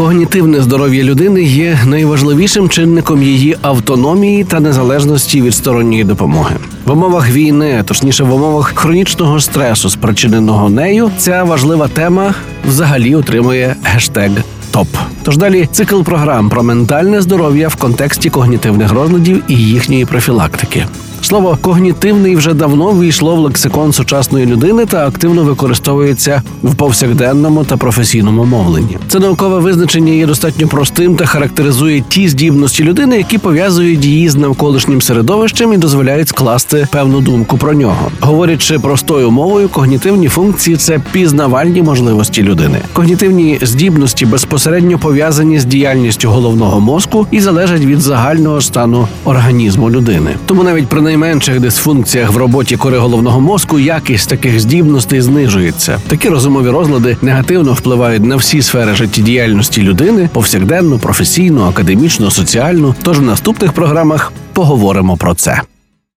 Когнітивне здоров'я людини є найважливішим чинником її автономії та незалежності від сторонньої допомоги. В умовах війни, точніше в умовах хронічного стресу, спричиненого нею, ця важлива тема взагалі отримує гештег ТОП. Тож далі цикл програм про ментальне здоров'я в контексті когнітивних розладів і їхньої профілактики. Слово когнітивний вже давно війшло в лексикон сучасної людини та активно використовується в повсякденному та професійному мовленні. Це наукове визначення є достатньо простим та характеризує ті здібності людини, які пов'язують її з навколишнім середовищем і дозволяють скласти певну думку про нього. Говорячи простою мовою, когнітивні функції це пізнавальні можливості людини. Когнітивні здібності безпосередньо пов'язані з діяльністю головного мозку і залежать від загального стану організму людини. Тому навіть при найменших дисфункціях в роботі кори головного мозку якість таких здібностей знижується. Такі розумові розлади негативно впливають на всі сфери життєдіяльності людини повсякденну, професійну, академічну, соціальну. Тож в наступних програмах поговоримо про це.